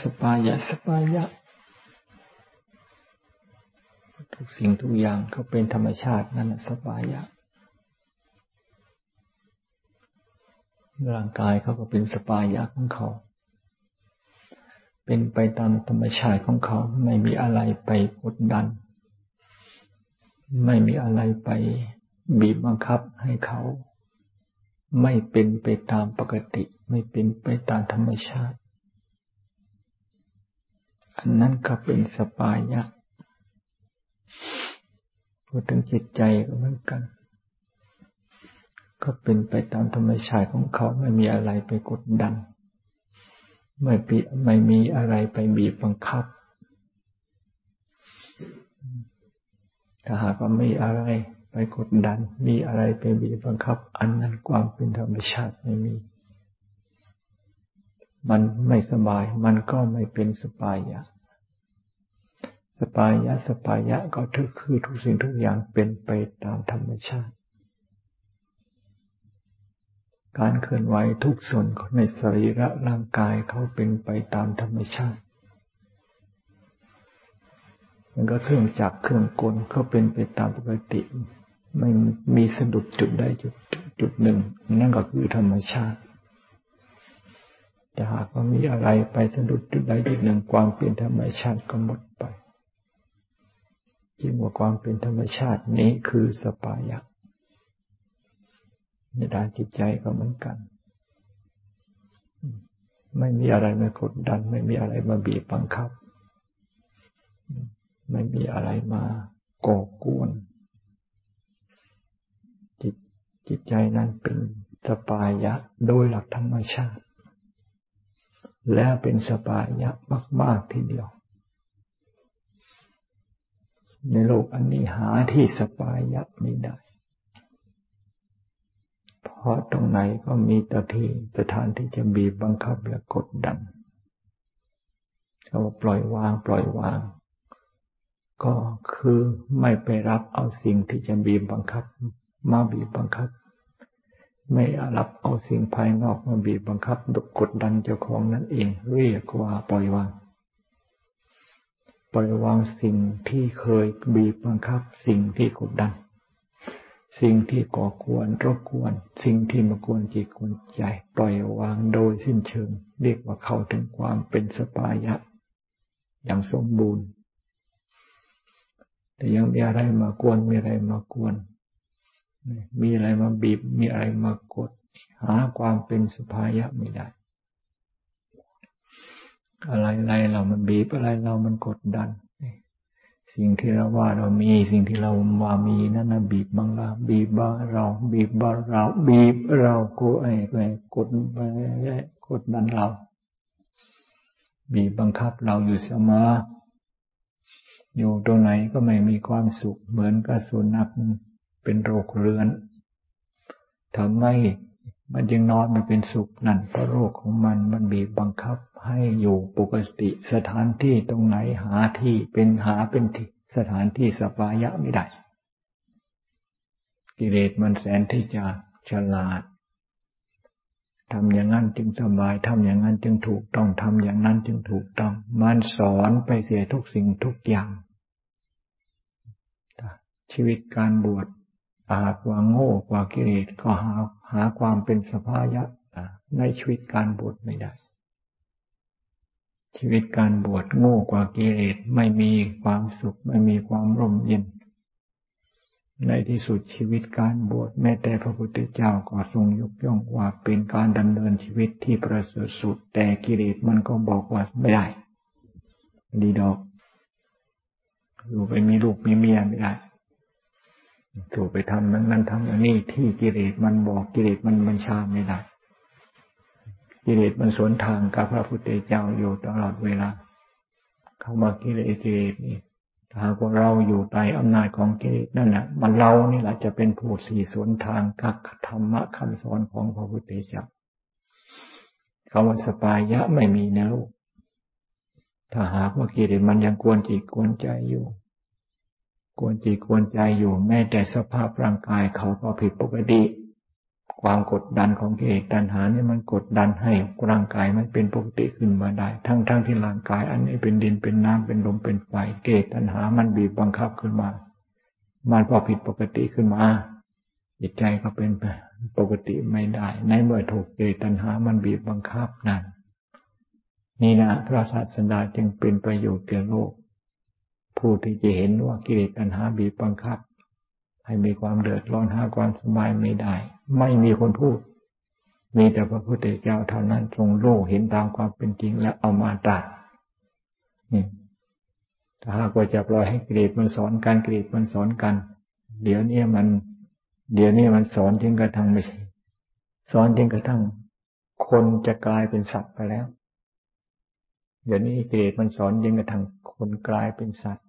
สปายะสปายะ ทุกสิ่งทุกอย่างเขาเป็นธรรมชาตินั่นสปายะ ร่างกายเขาก็เป็นสปายะของเขา เป็นไปตามธรรมชาติของเขา ไม่มีอะไรไปกดดัน ไม่มีอะไรไปบีบบังคับให้เขา ไม่เป็นไปตามปกติ ไม่เป็นไปตามธรรมชาติ อันนั้นก็เป็นสปายะพูดถึงจิตใจก็เหมือนกัน ก็เป็นไปตามธรรมชาติของเขาไม่มีอะไรไปกดดัน ไม่ปีไม่มีอะไรไปบีบบังคับ ถ้าหากว่าไม่อะไรไปกดดัน มีอะไรไปบีบบังคับ อันนั้นความเป็นธรรมชาติไม่มี มันไม่สบาย มันก็ไม่เป็นสปายะ สปายะสปายะก็ทุกคือทุกสิ่งทุกอย่างเป็นไปตามธรรมชาติ การเคลื่อนไหวทุกส่วนในสรีระร่างกายเขาเป็นไปตามธรรมชาติ มันก็เครื่องจักรเครื่องกลเขาเป็นไปตามปกติ ไม่มีสะดุดจุดใดจุดจุดหนึ่ง นั่นก็คือธรรมชาติ จะหากว่ามีอะไรไปสะดุดจุดใดจุดหนึ่งความเป็นธรรมชาติก็หมดไปจึงกว่าความเป็นธรรมชาตินี้คือสปายะในด้านจิตใจก็เหมือนกัน ไม่มีอะไรมากดดัน ไม่มีอะไรมาบีบบังคับ ไม่มีอะไรมาก่อกวน จิตจิตใจนั้นเป็นสัปปายะโดยหลักธรรมชาติ และเป็นสัปปายะมาก ๆ ทีเดียว ในโลกอันนี้หาที่สัปปายะไม่ได้ เพราะตรงไหนก็มีแต่ที่สถานที่จะบีบบังคับและกดดันเขาปล่อยวางปล่อยวาง ก็คือไม่ไปรับเอาสิ่งที่จะบีบบังคับ มาบีบบังคับ ไม่รับเอาสิ่งภายนอกมาบีบบังคับดกกดดันเจ้าของนั่นเอง เรียกว่าปล่อยวาง ปล่อยวางสิ่งที่เคยบีบบังคับ สิ่งที่กดดัน สิ่งที่ก่อกวนรบกวน สิ่งที่มากวนจิตกวนใจ ปล่อยวางโดยสิ้นเชิง เรียกว่าเข้าถึงความเป็นสปายะ อย่างสมบูรณ์ แต่ยังมีอะไรมากวนมีอะไรมากวน มีอะไรมาบีบ มีอะไรมากด หาความเป็นสภายะไม่ได้ อะไรอะไรเรามันบีบอะไรเรามันกดดัน สิ่งที่เราว่าเรามี สิ่งที่เราว่ามีนั่นนะบีบบังเราบีบบ้าเรา บีบบ้าเรา บีบเรากูไอ้ไอ้กดไปกดดันเรา บีบบังคับเราอยู่เสมออยู่ตรงไหนก็ไม่มีความสุขเหมือนกับสุนัข เป็นโรคเรื้อนทำไมมันยังนอนไม่เป็นสุขนั่นเพราะโรคของมันมันบีบบังคับให้อยู่ปกติสถานที่ตรงไหนหาที่เป็นหาเป็นที่สถานที่สปายะไม่ได้ กิเลสมันแสนที่จะฉลาดทำอย่างนั้นจึงสบายทำอย่างนั้นจึงถูกต้องทำอย่างนั้นจึงถูกต้อง มันสอนไปเสียทุกสิ่งทุกอย่าง ชีวิตการบวช อาจว่าโง่กว่ากิเลสก็หาหาความเป็นสภายะในชีวิตการบวชไม่ได้ ชีวิตการบวชโง่กว่ากิเลสไม่มีความสุขไม่มีความร่มเย็น ในที่สุดชีวิตการบวชแม้แต่พระพุทธเจ้าก็ทรงยกย่องว่าเป็นการดำเนินชีวิตที่ประเสริฐสุด แต่กิเลสมันก็บอกว่าไม่ได้ ดีดอก อยู่ไปมีลูกมีเมียไม่ได้ ถูกไปทำนั้นนั้นทำอันนี้ที่กิเลสมันบอกกิเลสมันบัญชาไม่ได้กิเลสมันสวนทางกับพระพุทธเจ้าอยู่ตลอดเวลาเข้ามากิเลสกิเลสนี่หากว่าเราอยู่ใต้อำนาจของกิเลสนั่นแหละมันเรานี่แหละจะเป็นผู้สี่สวนทางกับธรรมะคำสอนของพระพุทธเจ้าคำว่าสปายะไม่มีนโลกถ้าหากว่ากิเลสมันยังกวนจิตกวนใจอยู่ กวนจิตกวนใจอยู่แม้แต่สภาพร่างกายเขาก็ผิดปกติ ความกดดันของกิเลสตัณหานี่มันกดดันให้ร่างกายมันเป็นปกติขึ้นมาได้ ทั้งทั้งที่ร่างกาย อันนี้เป็นดินเป็นน้ำเป็นลมเป็นไฟเลสตัณหา มันบีบบังคับขึ้นมา มันพอผิดปกติขึ้นมาจิตใจก็เป็นปกติไม่ได้ ในเมื่อถูกเลสตัณหา มันบีบบังคับนั่นนี่นะพระศาสดาจึงเป็นประโยชน์แก่โลก ผู้ที่จะเห็นว่ากิเลสตัณหาบีบบังคับ ให้มีความเดือดร้อนหาความสบายไม่ได้ ไม่มีคนพูด มีแต่พระพุทธเจ้าเท่านั้นทรงโลกเห็นตามความเป็นจริงและเอามาตรัสนี่ถ้าหากว่าจะปล่อยให้กิเลสมันสอนกันกิเลสมันสอนกัน เดี๋ยวนี้มัน เดี๋ยวนี้มันสอนจนกระทั่งไม่ใช่สอนจนกระทั่ง คนจะกลายเป็นสัตว์ไปแล้ว เดี๋ยวนี้กิเลสมันสอนยิงกระทั่งคนกลายเป็นสัตว์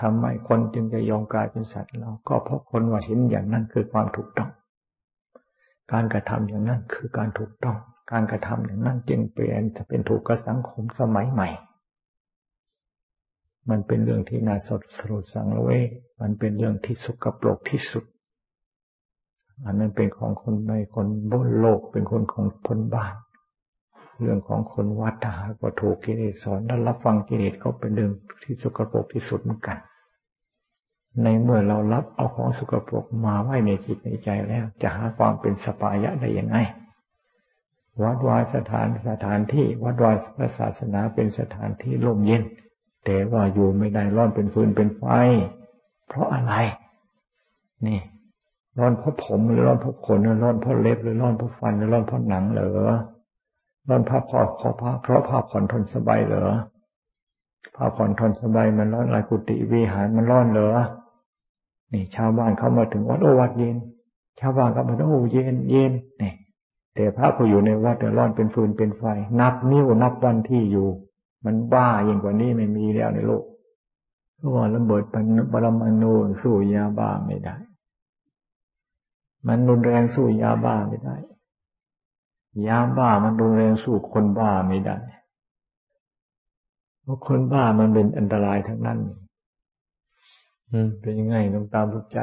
ทำไมคนจึงจะยอมกลายเป็นสัตว์เราก็เพราะคนว่าเห็นอย่างนั้นคือความถูกต้อง การกระทำอย่างนั้นคือการถูกต้อง การกระทำอย่างนั้นจึงเป็นจะเป็นถูกกับสังคมสมัยใหม่ มันเป็นเรื่องที่น่าสดสรุดสังเวชมันเป็นเรื่องที่สุกปรกที่สุด อันนั้นเป็นของคนในคนบนโลกเป็นคนของคนบ้าน เรื่องของคนวัดถ้าหากว่าถูกกิเลสสอนแล้วรับฟังกิเลสก็เป็นเรื่องที่สกปรกที่สุดเหมือนกัน ในเมื่อเรารับเอาของสกปรกมาไว้ในจิตในใจแล้ว จะหาความเป็นสปายะได้ยังไง วัดวาสถานสถานที่วัดวาศาสนาเป็นสถานที่ร่มเย็น แต่ว่าอยู่ไม่ได้ร้อนเป็นฟืนเป็นไฟ เพราะอะไร นี่ร้อนเพราะผมหรือร้อนเพราะขนหรือร้อนเพราะเล็บหรือร้อนเพราะฟันหรือร้อนเพราะหนังเหรอ ร้อนผ้าผ่อนเพราะผ้าเพราะผ้าผ่อนทนสบายเหรอผ้าผ่อนทนสบายมันร้อนลายกุฏิวิหารมันร้อนเหรอนี่ชาวบ้านเขามาถึงวัดโอวัดเย็น ชาวบ้านก็มาโอ้เย็นเย็นนี่แต่พระผู้อยู่ในวัดเดือดร้อนเป็นฟืนเป็นไฟ นับนิ้วนับวันที่อยู่ มันบ้ายิ่งกว่านี้ไม่มีแล้วในโลกเพราะว่าระเบิดปรมาณูสู้ยาบ้าไม่ได้ มันรุนแรงสู้ยาบ้าไม่ได้ ยาบ้ามันรุนแรงสู้คนบ้าไม่ได้ เพราะคนบ้ามันเป็นอันตรายทั้งนั้นอืมเป็นยังไงต้องตามทุกใจ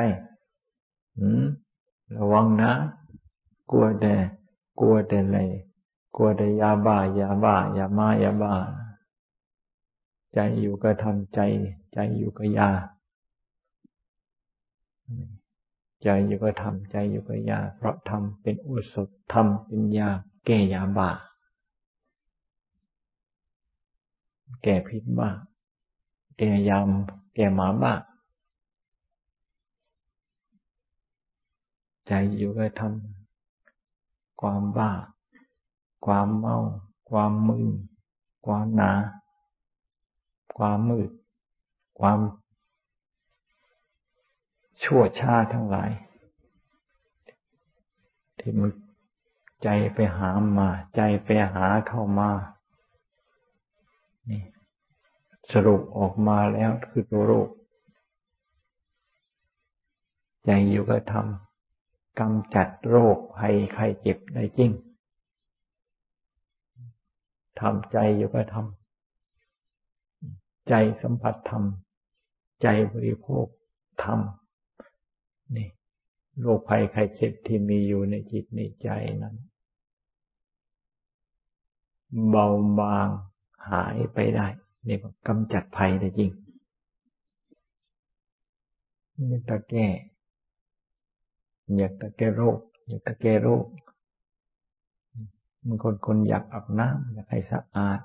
อืมระวังนะ กลัวแต่ กลัวแต่อะไร กลัวแต่ยาบ้ายาบ้ายามายาบ้า ใจอยู่ก็ทำใจ ใจอยู่ก็ยา ใจอยู่ก็ทำใจอยู่ก็ยา เพราะทำเป็นอุศบทำเป็นยาแก้ยาบา แก้พิษบ้าแก้ยามแก้หมาบ้าใจอยู่ก็ทำความบ้า ความเมา ความมึนความหนา ความมืด ความ ชั่วช้าทั้งหลาย ที่มึงใจไปหามา ใจไปหาเข้ามานี่สรุปออกมาแล้วคือตัวโรคใจอยู่ก็ทำกำจัดโรคภัยไข้เจ็บได้จริงทำใจอยู่ก็ทำใจสัมผัสธรรม ใจบริโภคธรรม นี่โรคภัยไข้เจ็บที่มีอยู่ในจิตในใจนั้น เบาบางหายไปได้เรียกว่ากำจัดภัยได้จริงนี่ตะแก้อยากตะแก้โรค อยากตะแก้โรคมันคนคนอยากอาบน้ำอยากให้สะอาด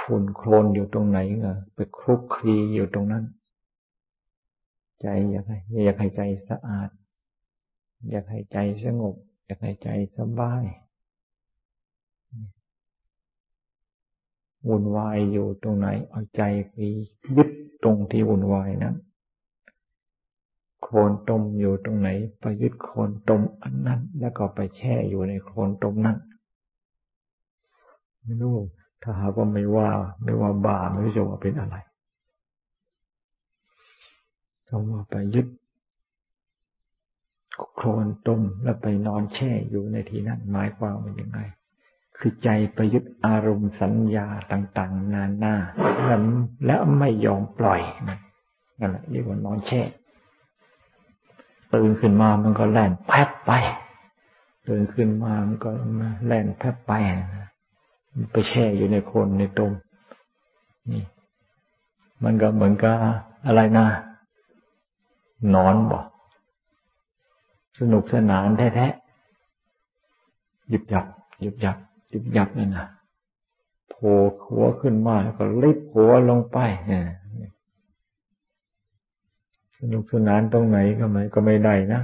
ฝุ่นโคลนอยู่ตรงไหนเออไปคลุกคลีอยู่ตรงนั้น ใจอยากให้อยากให้ใจสะอาด อยากให้ใจสงบ อยากให้ใจสบายวุ่นวายอยู่ตรงไหน เอาใจไปยึดตรงที่วุ่นวายนั้นโคลนตมอยู่ตรงไหน ไปยึดโคลนตมอันนั้น แล้วก็ไปแช่อยู่ในโคลนตมนั้นไม่รู้ถ้าหากว่าไม่ว่า ไม่ว่าบาไม่รู้จะว่าเป็นอะไร คำว่าไปยึดโคลนต้มแล้วไปนอนแช่อยู่ในที่นั้นหมายความว่ายังไง คือใจไปยึดอารมณ์สัญญาต่าง ๆ นานาแล้วแล้วไม่ยอมปล่อยนั่นแหละเรียกว่านอนแช่ตื่นขึ้นมามันก็แล่นแป๊บไปตื่นขึ้นมามันก็แล่นแทบไปไปแช่อยู่ในโคนในตมนี่ มันก็เหมือนกับอะไรนะ นอนบอกสนุกสนานแท้ๆหยิบหยับหยิบหยับหยิบหยับนี่นะโผล่หัวขึ้นมาแล้วก็ลิบหัวลงไปสนุกสนานตรงไหนก็ไม่ก็ไม่ได้นะ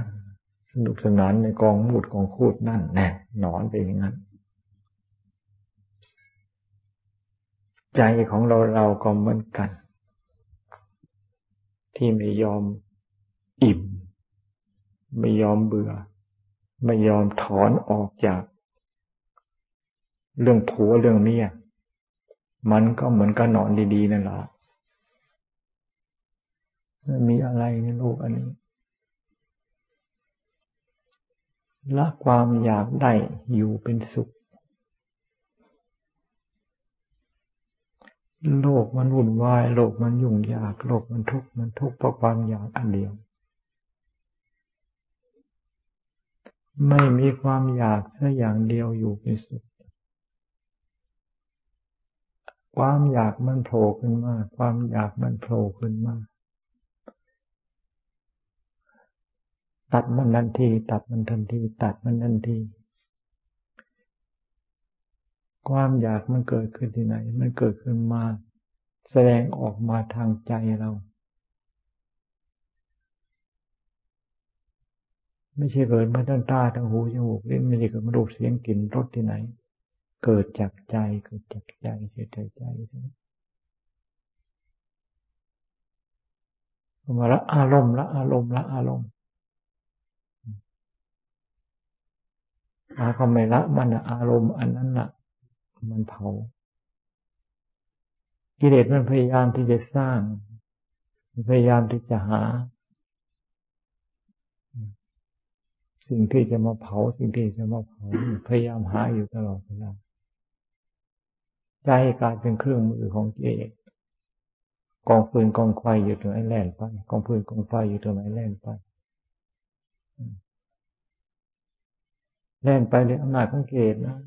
สนุกสนานในกองมูดกองคูดนั่นแน่นอนไปอย่างนั้น ใจของเราเราก็เหมือนกัน ที่ไม่ยอม อิ่ม ไม่ยอมเบื่อ ไม่ยอมถอนออกจาก เรื่องผัวเรื่องเมียมันก็เหมือนกับนอนดีๆนั่นแหละมีอะไรในโลกอันนี้ละความอยากได้อยู่เป็นสุข โลกมันวุ่นวาย โลกมันยุ่งยาก โลกมันทุกข์มันทุกข์เพราะความอยากอันเดียว ไม่มีความอยากแค่อย่างเดียวอยู่เป็นสุข ความอยากมันโผล่ขึ้นมา ความอยากมันโผล่ขึ้นมา ตัดมันทันที ตัดมันทันที ตัดมันทันที ความอยากมันเกิดขึ้นที่ไหน มันเกิดขึ้นมา แสดงออกมาทางใจเรา ไม่ใช่เกิดมาทั้งตาทั้งหูจมูกลิ้นไม่ใช่เกิดมารูปเสียงกลิ่นรสที่ไหน เกิดจากใจเกิดจากใจเกิดจากใจมาละอารมณ์ละอารมณ์ละอารมณ์อาก็ไม่ละมันอารมณ์อันนั้นน่ะ มันเผากิเลสมันพยายามที่จะสร้าง พยายามที่จะหา สิ่งที่จะมาเผา สิ่งที่จะมาเผาพยายามหาอยู่ตลอดเวลาใจกลายเป็นเครื่องมือของกิเลสกองฟืนกองไฟอยู่ตรงไหนแล่นไปกองฟืนกองไฟอยู่ตรงไหนแล่นไปแล่นไปเลยอำนาจของเกตนะ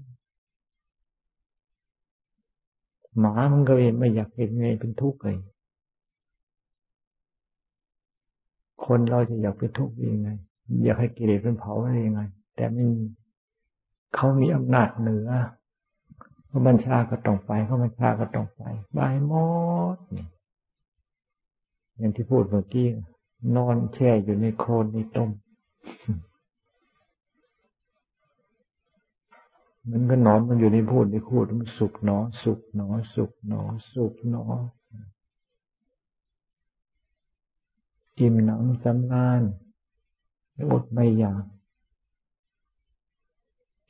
หมามันก็เองไม่อยากเห็นไงเป็นทุกข์เลย คนเราจะอยากเป็นทุกข์ยังไง อยากให้กิเลสเป็นเผาได้ยังไง แต่ไม่เขามีอำนาจเหนือเขาบัญชาก็ต้องไปเขาบัญชาก็ต้องไปบายหมดอย่างที่พูดเมื่อกี้นอนแช่อยู่ในโคลนในต้มมันก็นอนมันอยู่ในพูดในพูดมันสุขหนอ สุขหนอ สุขหนอ สุขหนออิ่มหนังสำราญ ไม่อดไม่อยาก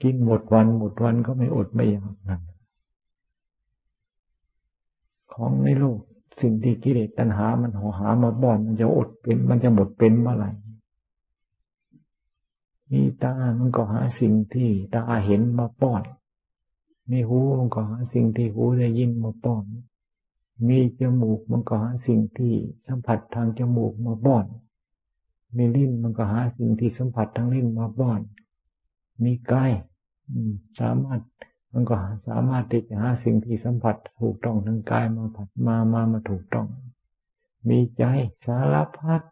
กินหมดวันหมดวันก็ไม่อดไม่อยากนั่นของในโลกสิ่งที่กิเลสตัณหา มันหอหามาบ่อนมันจะอดเป็น มันจะหมดเป็นเมื่อไหร่มีตา มันก็หาสิ่งที่ตาเห็นมาป้อน มีหู มันก็หาสิ่งที่หูได้ยินมาป้อน มีจมูก มันก็หาสิ่งที่สัมผัสทางจมูกมาป้อน มีลิ้นมันก็หาสิ่งที่สัมผัสทางลิ้นมาป้อน มีกายสามารถมันก็สามารถที่จะหาสิ่งที่สัมผัสถูกต้องทางกายมาผัดมามามาถูกต้อง มีใจสารพัด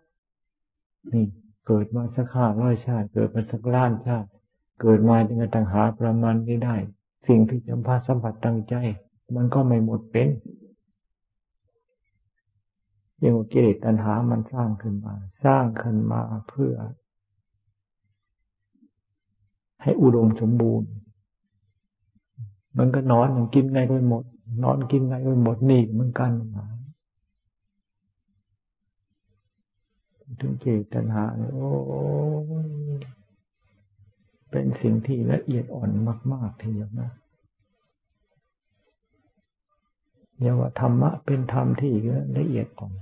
นี่เกิดมาสักห้าร้อยชาติ เกิดมาสักล้านชาติ เกิดมาจนกระทั่งหาประมาณไม่ได้ สิ่งที่จำพาสัมผัสตั้งใจ มันก็ไม่หมดเป็น ยังกิเลสตัณหามันสร้างขึ้นมา สร้างขึ้นมาเพื่อ ให้อุดมสมบูรณ์ มันก็นอนอย่างกินไงก็หมด นอนกินไงก็หมดนี่เหมือนกันมาถึงเจตนาโอ้เป็นสิ่งที่ละเอียดอ่อนมาก ๆทีเดียวนะเรียกว่าธรรมะเป็นธรรมที่ละเอียดอ่อน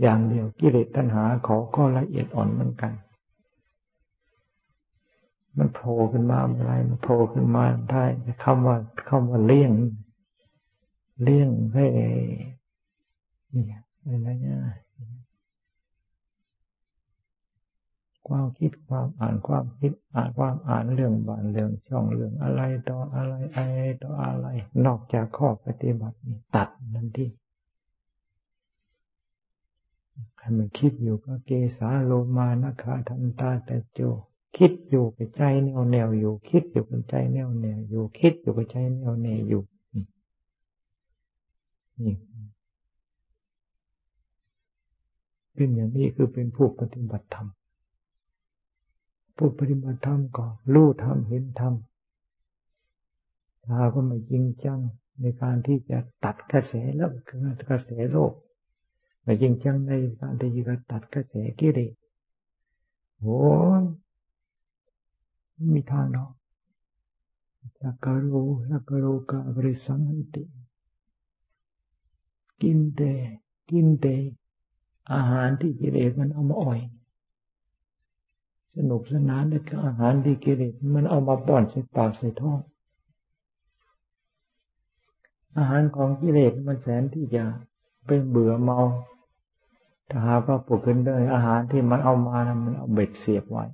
อย่างเดียวกิเลสตัณหาขอก็ละเอียดอ่อนเหมือนกัน มันโผล่ขึ้นมาอะไรมันโผล่ขึ้นมาได้คำว่าคำว่าเลี่ยง เลี่ยงให้นี่อะไรเนี่ยความคิดความอ่านความคิดอ่านความอ่านเรื่องบ้านเรื่องช่องเรื่องอะไรต่ออะไรอะไรต่ออะไร นอกจากข้อปฏิบัตินี่ตัดนั่นที่ ให้มันคิดอยู่ก็เกสาโลมานะคาทันตาแต่โจ คิดอยู่กับใจแนวแนวอยู่ คิดอยู่กับใจแนวแนวอยู่ คิดอยู่กับใจแนวแนวอยู่นี่เป็นอย่างนี้คือเป็นผู้ปฏิบัติธรรมผู้ปฏิบัติธรรมก็รู้ธรรมเห็นธรรมตาก็ไม่จริงจังในการที่จะตัดกระแสแล้วกระแสโลก ม่จริงจังในการที่จะตัดกระแสกิเลสโอ้มีทางเนาะสักการูสักการูกาบริสังติกินแต่กินแต่อาหารที่กิเลสมันเอามาอ่อย สนุกสนานกับอาหารที่กิเลสมันเอามาป้อนใส่ปากใส่ท้อง อาหารของกิเลสมันแสนที่จะ เป็นเบื่อเมาถ้าหากว่าปลุกขึ้นได้อาหารที่มันเอามามันเอาเบ็ดเสียบไว้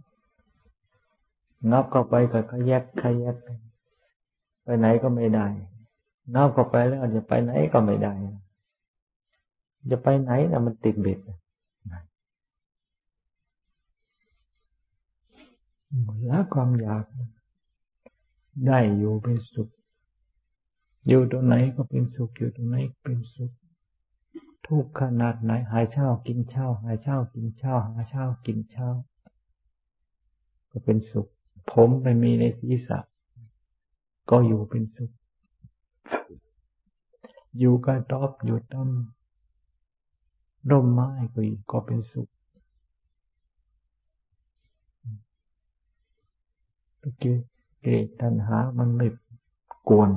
นับเข้าไปก็ขยักขยักไปไหนก็ไม่ได้นับเข้าไปแล้วจะไปไหนก็ไม่ได้ จะไปไหนนะมันติดเบ็ดละความอยาก ได้อยู่เป็นสุข อยู่ตรงไหนก็เป็นสุข อยู่ตรงไหนเป็นสุข ทุกขนาดไหน หายเช่ากินเช่าหายเช่ากินเช่าหายเช่ากินเช่าก็เป็นสุข ผมไม่มีในศีรษะ ก็อยู่เป็นสุข อยู่กับตอบอยู่ต้มร่มไม้ก็อีกก็เป็นสุขตะกี้เกตตัณหา มันไม่กวน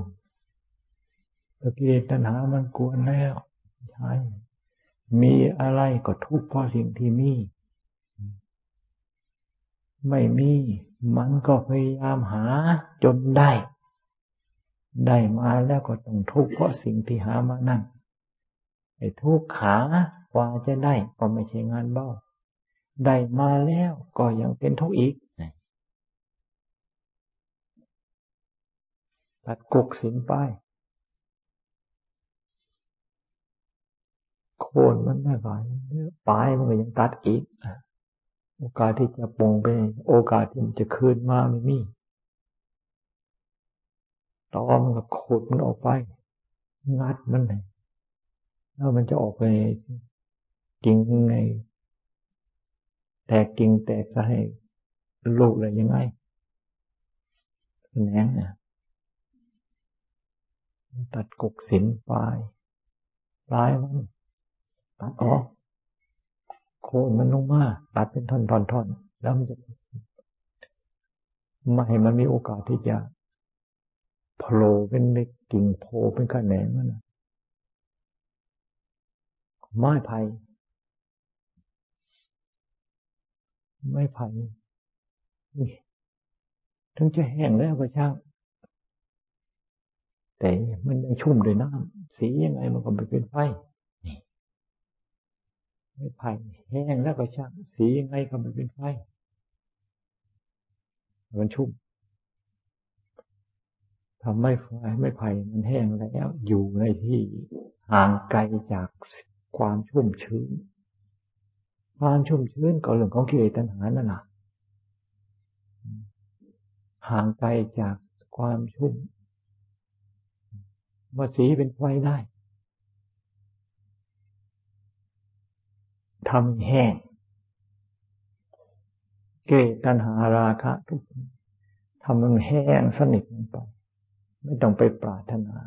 ตะกี้ตัณหา มันกวนแล้วใช่ มีอะไรก็ทุกข์เพราะสิ่งที่มี ไม่มีมันก็พยายามหาจนได้ ได้มาแล้วก็ต้องทุกข์เพราะสิ่งที่หามานั่นไอ้ทุกข์หากว่าจะได้ก็ไม่ใช่งานเบาได้มาแล้วก็ยังเป็นทุกข์อีกตัดกุกสินไป โคนมันไม่ไหวปลายมันก็ยังตัดอีกโอกาสที่จะปงไป โอกาสที่มันจะคืนมาไม่มีตอมันก็ขุดมันออกไป งัดมันเลยแล้วมันจะออกไปกิ่งไงแตกกิ่งแตกจะให้ลูกอะไรยังไงแหนงเนี่ยตัดกกสินปลายปลายมัน ตัดออก โคนมันลงมาตัดเป็นท่อนๆๆแล้วมันจะไม่ให้มันมีโอกาสที่จะโผล่เป็นเล็กกิ่งโผล่เป็นขแหนงมันไม้ไผ่ไม่ไผ่ถึงจะแห้งแล้วก็ช่างแต่มันยังชุ่มด้วยน้ำสียังไงมันก็ไม่เป็นไฟ ไม่ไผ่แห้งแล้วก็ช่างสียังไงก็ไม่เป็นไฟมันชุ่มทำไม่ไฟไม่ไผ่มันแห้งแล้ว อยู่ในที่ห่างไกลจากความชุ่มชื้น ความชุ่มชื้นก็เรื่องของกิเลสตัณหานั่นแหละห่างไกลจากความชุ่มว่าสีเป็นไฟได้ ทำแห้ง เกตัณหาราคะทุกทำมันแห้งสนิทลงไป ไม่ต้องไปปรารถนา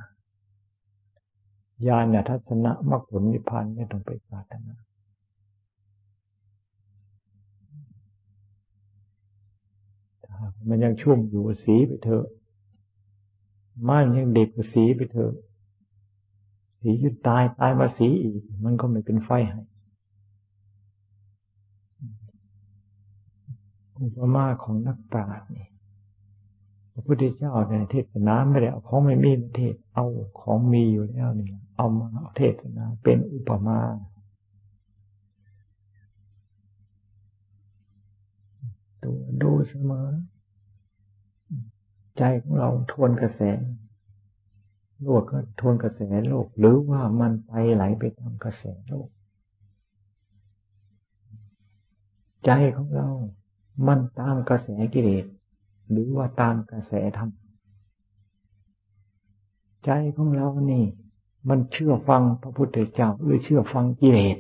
ญาณทัศนะมรรคผลนิพพานไม่ต้องไปปรารถนามันยังชุ่มอยู่สีไปเถอะมันยังเด็กกว่าสีไปเถอะ สียุดตายตายมาสีอีก มันก็ไม่เป็นไฟให้ อุปมาของนักปราชญ์นี่พระพุทธเจ้าในเทศนาไม่ได้เอาของไม่มีมาเทศ เอาของมีอยู่แล้วนี่เอามาเทศนาเป็นอุปมาตัวดูเสมอ ใจของเราทวนกระแสโลกก็ทวนกระแสโลก หรือว่ามันไปไหลไปตามกระแสโลก ใจของเรา มันตามกระแสกิเลสหรือว่าตามกระแสธรรม ใจของเรานี่ มันเชื่อฟังพระพุทธเจ้าหรือเชื่อฟังกิเลส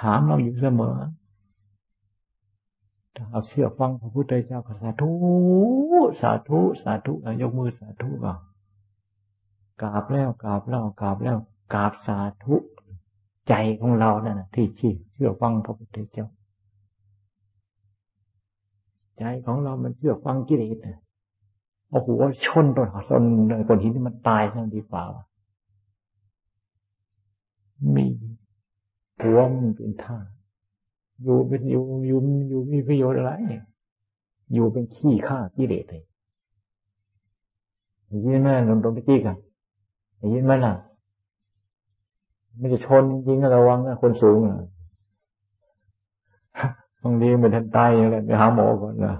ถามเราอยู่เสมอถ้าเอาเชื่อฟังพระพุทธเจ้าก็สาธุสาธุสาธุยกมือสาธุก่อนกราบแล้วกราบแล้วกราบแล้วกราบสาธุ ใจของเราเนี่ยนที่เชื่อฟังพระพุทธเจ้า ใจของเรามันเชื่อฟังกิเลสโอ้โหชนต้นหอชนเลยคนหินที่มันตายซะดีกว่ามีหัวมันเป็นท่าอยู่เป็นอยู่อยู่อยู่มีประโยชน์อะไรอยู่เป็นขี้ข้ากิเลสเลยยินไหมหลวงตรงที่กันยินไหมล่ะ ไม่จะชนจริงๆระวังนะคนสูงอะบางทีมือนท่านตายอย่างไรไปหาหมอก่อนนะ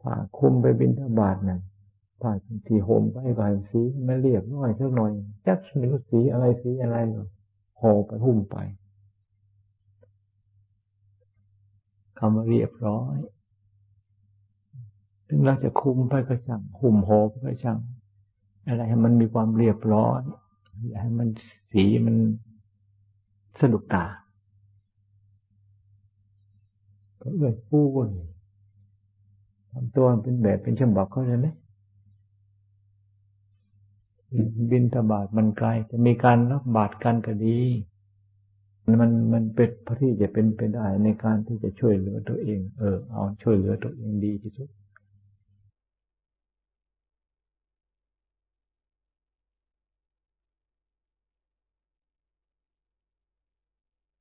ผ้าคุมไปบินทบาทนะ่ะผ้าที่ห่มไปก็ให้สีไม่เรียบร้อยสักหน่อยจักไม่รู้สีอะไรสีอะไรห่อไปหุ้มไปคำว่าเรียบร้อยถึงเราจะคุมไปก็ช่างหุ่มห่อไปก็ช่างอะไรให้มันมีความเรียบร้อย อย่าให้มันสีมันสนุกตา ก็เอื้อปูนทำตัวเป็นแบบเป็นฉบับเขาเลยไหมบินทบาทมันไกลจะมีการรับบาตรกันก็ดี มันมันเป็นพระที่จะเป็นไปได้ในการที่จะช่วยเหลือตัวเอง เออ เอาช่วยเหลือตัวเองดีที่สุด